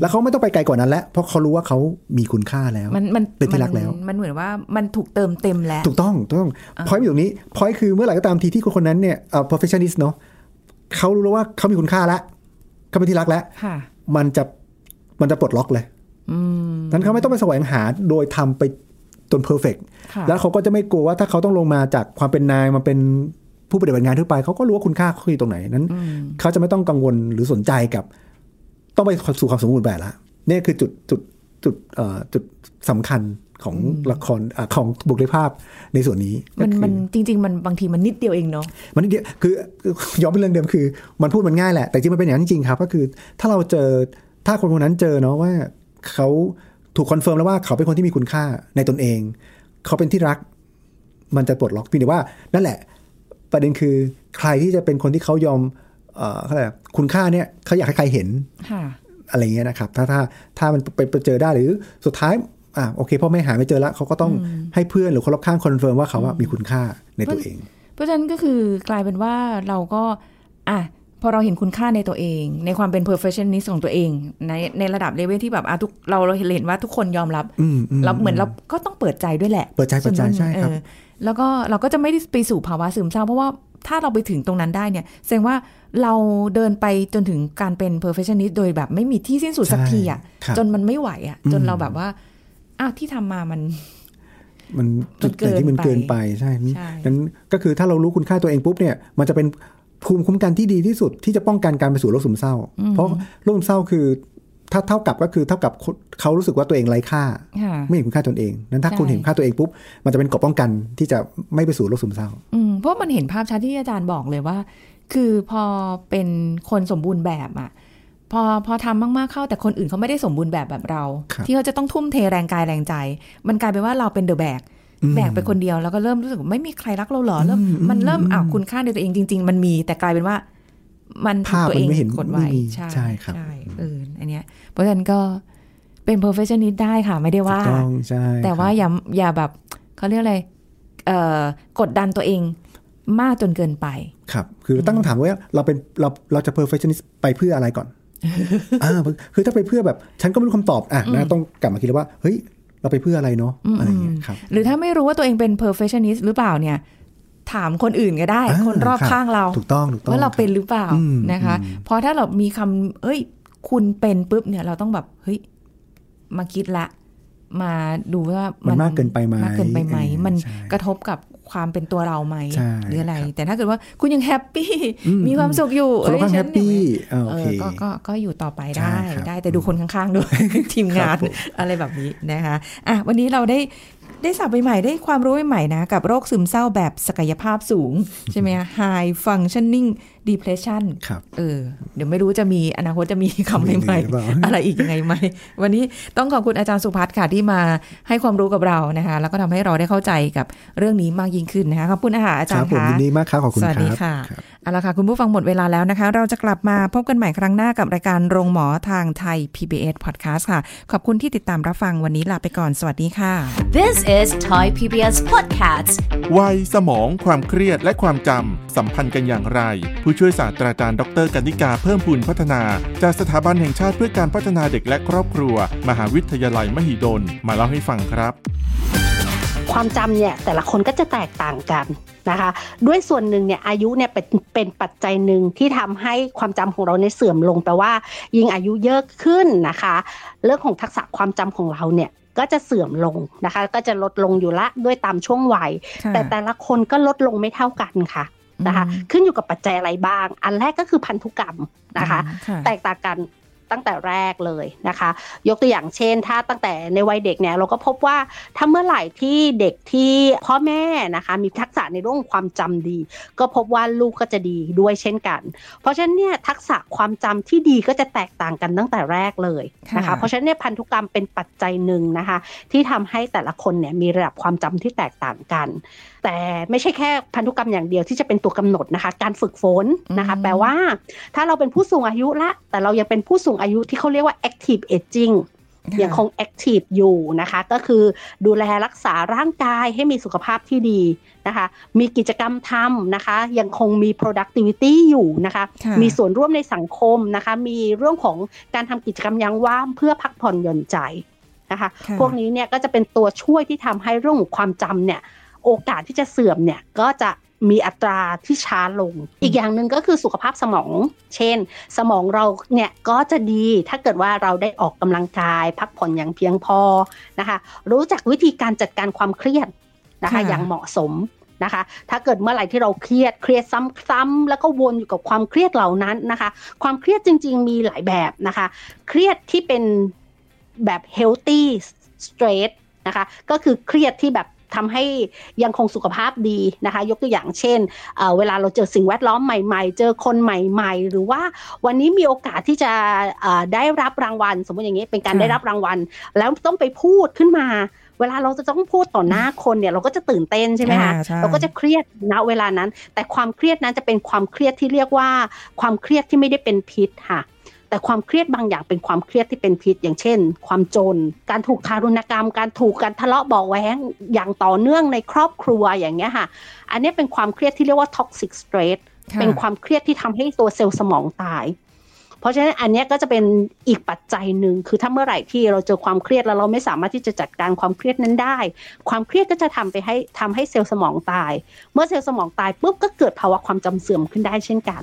S2: แล้วเขาไม่ต้องไปไกลกว่านั้นแล้วเพราะเขารู้ว่าเขามีคุณค่าแล้ว
S3: มันมัน
S2: เป็นที่รักแล้ว
S3: มันมันเหมือนว่ามันถูกเติมเต็มแล้ว
S2: ถูกต้องถูกต้อง point อยู่ตรงนี้ point คือเมื่อไหร่ก็ตามทีที่คนคนนั้นเนี่ยเอ่อ perfectionist เนาะเขารู้แล้วว่าเขามีคุณค่าแล้วเขาเป็นที่รักแล้ว
S3: ค่ะ
S2: มันจะมันจะปลดล็อกเลยนั้นเขาไม่ต้องไปแสวงหาโดยทำไปจนเพอร์เฟก
S3: ค่ะ
S2: แล้วเขาก็จะไม่กลัวว่าถ้าเขาต้องลงมาจากความเป็นนายมาเป็น ผู้ปฏิบัติงานทั่วไปเขาก็รู้ว่าคุณค่าเขาอยู่ตรงไหนนั้นเขาจะไม่ต้องกังวลหรือสนใจกับ ต้องไปสู่ความสมบูรณ์แบบละเนี่ยคือจุดจุดจุดเอ่อจุดสำคัญของละครอ่าของบุคลิกภาพในส่วนนี้
S3: มัน
S2: ก็คือ
S3: มันจริง ๆ มันบางทีมันนิดเดียวเองเนาะ
S2: มันนิดเดียวคือคือย้อนไปเรื่องเดิมคือ มันพูดมันง่ายแหละ แต่จริงมันเป็นอย่างนั้นจริงๆครับก็คือ ถ้าเราเจอถ้าคนคนนั้นเจอเนาะว่าเขาถูก confirm แล้วว่าเขาเป็นคนที่มีคุณค่าในตนเอง เขาเป็นที่รัก มันจะปลดล็อกเพียงแต่ว่านั่นแหละ ประเด็นคือใครที่จะเป็นคนที่เขายอมเอ่อเขาเรียกอะไรคุณค่าเนี่ยเขาอยากให้ใครเห็น
S3: ค่ะ
S2: อะไรเงี้ยนะครับ ถ้าถ้าถ้ามันไปไปเจอได้หรือสุดท้ายอะโอเคพ่อแม่หาไม่เจอแล้วเขาก็ต้องให้เพื่อนหรือคนรอบข้าง confirm ว่าเขาว่ามีคุณค่าในตัวเอง
S3: เพราะฉะนั้นก็คือกลายเป็นว่าเราก็อะพอเราเห็นคุณค่าในตัวเอง ในความเป็น perfectionist ของตัวเองในในระดับเลเวลที่แบบอะทุกเราเราเห็นว่าทุกคนยอมรับ
S2: อืมอืม
S3: เราเหมือนเราก็ต้องเปิดใจด้วยแหละ
S2: เปิดใจเปิดใจ
S3: ส่วนหนึ่ง
S2: ใช่ครับ
S3: เออ แล้วก็เราก็จะไม่ได้ไปสู่ภาวะซึมเศร้า เพราะว่าถ้าเราไปถึงตรงนั้นได้เนี่ย แสดงว่าเราเดินไปจนถึงการเป็น perfectionist โดยแบบไม่มีที่สิ้นสุดสักทีอะ
S2: ใช่ครับ
S3: จนมันไม่ไหวอะ จน
S2: อืม
S3: เราแบบว่า อ้าวที่ทำมามัน
S2: มันจุด
S3: มันเกิ
S2: ไหน
S3: น
S2: ที่มัน
S3: ไป
S2: เกินไปใช่
S3: ใช่
S2: นั้นก็คือถ้าเรารู้คุณค่าตัวเองปุ๊บเนี่ย มันจะเป็นภูมิคุ้มกันที่ดีที่สุดที่จะป้องกันการไปสู่โรคซึมเศร้า เพราะโรคซึมเศร้าคือ ถ้าเท่ากับก็คือเท่ากับคนเขารู้สึกว่าตัวเองไร้ค่า
S3: ค่ะ
S2: ไม่เห็นคุณค่าตนเอง นั้นถ้า
S3: ใช่
S2: คุณเห็นคุณค่าตัวเองปุ๊บ มันจะเป็นเกราะป้องกันที่จะไม่ไปสู่โรคซึมเศร้า
S3: อืมเพราะมันเห็นภาพชัดที่อาจารย์บอกเลยว่า คือพอเป็นคนสมบูรณ์แบบอะพอพอทำมาก ๆ เข้าแต่คนอื่นเขาไม่ได้สมบูรณ์แบบแบบเรา
S2: ครับ
S3: ที่เขาจะต้องทุ่มเทแรงกายแรงใจ มันกลายเป็นว่าเราเป็นเดอะแบก
S2: อืม
S3: แบกไปคนเดียวแล้วก็เริ่มรู้สึกว่าไม่มีใครรักเราเหรอเริ่ม
S2: อืม
S3: มันเริ่ม
S2: อืม
S3: อ้าวคุณค่าในตัวเองจริง ๆ มันมีแต่กลายเป็นว่า มัน
S2: ภาพ
S3: ตัวเอง
S2: มันไม่เห็น
S3: กดไว้
S2: ไม่มี
S3: ใช่
S2: ใช่ครับ
S3: ใช่เออ อันเนี้ยเพราะฉะนั้นก็เป็น perfectionist ได้ค่ะไม่ได้ว่า
S2: ถูกต้องใช่
S3: แต่ว่า
S2: ครับ
S3: อย่าอย่าแบบเขาเรียกอะไรเอ่อกดดันตัวเองมากจนเกินไป
S2: ครับ คือตั้งคำถามว่าเราเป็นเราเราจะ perfectionist ไปเพื่ออะไรก่อนอ่าคือถ้าไปเพื่อแบบ ฉันก็ไม่รู้คำตอบอะนะต้องกลับมาคิดแล้วว่า เฮ้ย เราไปเพื่ออะไรเนาะอะไรอย่างเงี้ยครับ
S3: หรือถ้าไม่รู้ว่าตัวเองเป็น perfectionist หรือเปล่าเนี่ย ถามคนอื่นก็ได้
S2: อ่า
S3: คนรอบ
S2: ครับ
S3: ข้างเรา
S2: ถูกต้องถูกต้อง
S3: ว่าเรา
S2: คบ
S3: เป็นหรือเปล่า
S2: อืม
S3: นะคะ
S2: อืม
S3: เพราะถ้าเรามีคำเอ้ย คุณเป็นปุ๊บเนี่ยเราต้องแบบเฮ้ยมาคิดละ มาดูว่า
S2: มั
S3: มัน
S2: มากเกินไปไหม
S3: มากเกินไปไหม
S2: เออ
S3: มัน
S2: ใช่
S3: กระทบกับความเป็นตัวเราไหม
S2: ใช่
S3: หรืออะไร
S2: ครับ
S3: แต่ถ้าเกิดว่าคุณยัง happy
S2: อืม
S3: มีความสุขอยู่
S2: คนรอบข้าง
S3: เอ้ย
S2: แฮ
S3: ฉัน
S2: ปปี้
S3: เนี่ย
S2: อ่าโอ
S3: เอ
S2: เค
S3: อก็ก็ก็อยู่ต่อไป
S2: ใช่
S3: ได้
S2: ครับ
S3: ได้แต่ดูคนข้างๆด้วยทีมงาน
S2: ครับผม
S3: อะไรแบบนี้นะคะอะวันนี้เราได้ ได้ศัพท์ใหม่ๆได้ความรู้ใหม่ๆนะ กับโรคซึมเศร้าแบบศักยภาพสูง ใช่ไหมคะ High Functioning Depression
S2: ครับ
S3: เออเดี๋ยวไม่รู้จะมีอนาคตจะมีคำใหม่
S2: มีหรือเปล่า
S3: ๆอะไรอีกยังไงไหม วันนี้ต้องขอบคุณอาจารย์สุพัฒน์ค่ะที่มาให้ความรู้กับเรานะคะ แล้วก็ทำให้เราได้เข้าใจกับเรื่องนี้มากยิ่งขึ้นนะคะขอบคุณอาหารอา
S2: ค
S3: จาร
S2: รับ
S3: ย์
S2: ผม
S3: ค่ะ
S2: ยินดีมากครับขอบคุณ
S3: ส
S2: ค
S3: วั
S2: รั
S3: สดี
S2: บ
S3: ค่ะ
S2: ครับ
S3: เอาละค่ะ คุณผู้ฟังหมดเวลาแล้วนะคะ เราจะกลับมาพบกันใหม่ครั้งหน้ากับรายการโรงหมอทางไทย PBS Podcast ค่ะ ขอบคุณที่ติดตามรับฟังวันนี้ลาไปก่อนสวัสดีค่ะ
S1: This is Thai PBS Podcast.
S4: วัยสมอง ความเครียดและความจำสัมพันธ์กันอย่างไร ผู้ช่วยศาสตราจารย์ดรกันนิกาเพิ่มพูนพัฒนา จากสถาบันแห่งชาติเพื่อการพัฒนาเด็กและครอบครัว มหาวิทยาลัยมหิดลมาเล่าให้ฟังครับ
S5: ความจำเนี่ยแต่ละคนก็จะแตกต่างกันนะคะ ด้วยส่วนหนึ่งเนี่ยอายุเนี่ยเป็นเป็นปัจจัยหนึ่งที่ทำให้ความจำของเราเนี่ยเสื่อมลงแปลว่า ยิ่งอายุเยอะขึ้นนะคะ เรื่องของทักษะความจำของเราเนี่ยก็จะเสื่อมลงนะคะ ก็จะลดลงอยู่ละด้วยตามช่วงวัย
S3: ค่ะ
S5: แต่แต่ละคนก็ลดลงไม่เท่ากันค่ะนะคะ
S3: อืม
S5: ขึ้นอยู่กับปัจจัยอะไรบ้าง อันแรกก็คือพันธุกรรมนะคะ
S3: ค่ะ
S5: แตกต่างกัน ตั้งแต่แรกเลยนะคะ ยกตัวอย่างเช่น ถ้าตั้งแต่ในวัยเด็กเนี่ยเราก็พบว่าถ้าเมื่อไหร่ที่เด็กที่พ่อแม่นะคะมีทักษะในเรื่องความจำดี ก็พบว่าลูกก็จะดีด้วยเช่นกัน เพราะฉะนั้นเนี่ยทักษะความจำที่ดีก็จะแตกต่างกันตั้งแต่แรกเลยนะคะเพราะฉะนั้นเนี่ยพันธุกรรมเป็นปัจจัยหนึ่งนะคะที่ทำให้แต่ละคนเนี่ยมีระดับความจำที่แตกต่างกันแต่ไม่ใช่แค่พันธุกรรมอย่างเดียวที่จะเป็นตัวกำหนดนะคะ การฝึกฝนนะคะ
S3: อืม
S5: แปลว่า ถ้าเราเป็นผู้สูงอายุละ แต่เรายังเป็นผู้สูงอายุที่เขาเรียกว่า active aging ยังคง active อยู่นะคะ ก็คือดูแลรักษาร่างกายให้มีสุขภาพที่ดีนะคะ มีกิจกรรมทำนะคะ ยังคงมี productivity อยู่นะคะ
S3: ค่ะ
S5: มีส่วนร่วมในสังคมนะคะ มีเรื่องของการทำกิจกรรมยามว่างเพื่อพักผ่อนหย่อนใจนะคะ
S3: ค่ะ
S5: พวกนี้เนี่ยก็จะเป็นตัวช่วยที่ทำให้เรื่องของความจำเนี่ย โอกาสที่จะเสื่อมเนี่ยก็จะมีอัตราที่ช้าลง อีกอย่างหนึ่งก็คือสุขภาพสมอง เช่น สมองเราเนี่ยก็จะดีถ้าเกิดว่าเราได้ออกกำลังกาย พักผ่อนอย่างเพียงพอนะคะ รู้จักวิธีการจัดการความเครียดนะคะ
S3: ค่ะ
S5: อย่างเหมาะสมนะคะ ถ้าเกิดเมื่อไหร่ที่เราเครียดเครียดซ้ำๆแล้วก็วนอยู่กับความเครียดเหล่านั้นนะคะ ความเครียดจริง ๆ มีหลายแบบนะคะ เครียดที่เป็นแบบ healthy stress นะคะ ก็คือเครียดที่แบบ ทำให้ยังคงสุขภาพดีนะคะ ยกตัวอย่างเช่นเอ่อเวลาเราเจอสิ่งแวดล้อมใหม่ ๆ เจอคนใหม่ ๆ หรือว่าวันนี้มีโอกาสที่จะเอ่อได้รับรางวัล สมมติอย่างนี้เป็นการ
S3: ค่ะ
S5: ได้รับรางวัล แล้วต้องไปพูดขึ้นมาเวลาเราจะต้องพูดต่อหน้าคนเนี่ยเราก็จะตื่นเต้นใช่ไหมคะ
S3: อ่าใช่
S5: เราก็จะเครียดณเวลานั้น แต่ความเครียดนั้นจะเป็นความเครียดที่เรียกว่า ความเครียดที่ไม่ได้เป็นพิษค่ะ แต่ความเครียดบางอย่างเป็นความเครียดที่เป็นพิษ อย่างเช่น ความจน การถูกทารุณกรรม การถูกการทะเลาะเบาะแว้งอย่างต่อเนื่องในครอบครัวอย่างเงี้ยค่ะ อันนี้เป็นความเครียดที่เรียกว่า toxic stress เป็นความเครียดที่ทำให้ตัวเซลล์สมองตาย เพราะฉะนั้นอันนี้ก็จะเป็นอีกปัจจัยหนึ่งคือถ้าเมื่อไหร่ที่เราเจอความเครียดแล้วเราไม่สามารถที่จะจัดการความเครียดนั้นได้ ความเครียดก็จะทำไปให้ทำให้เซลล์สมองตาย เมื่อเซลล์สมองตายปุ๊บก็เกิดภาวะความจำเสื่อมขึ้นได้เช่นกัน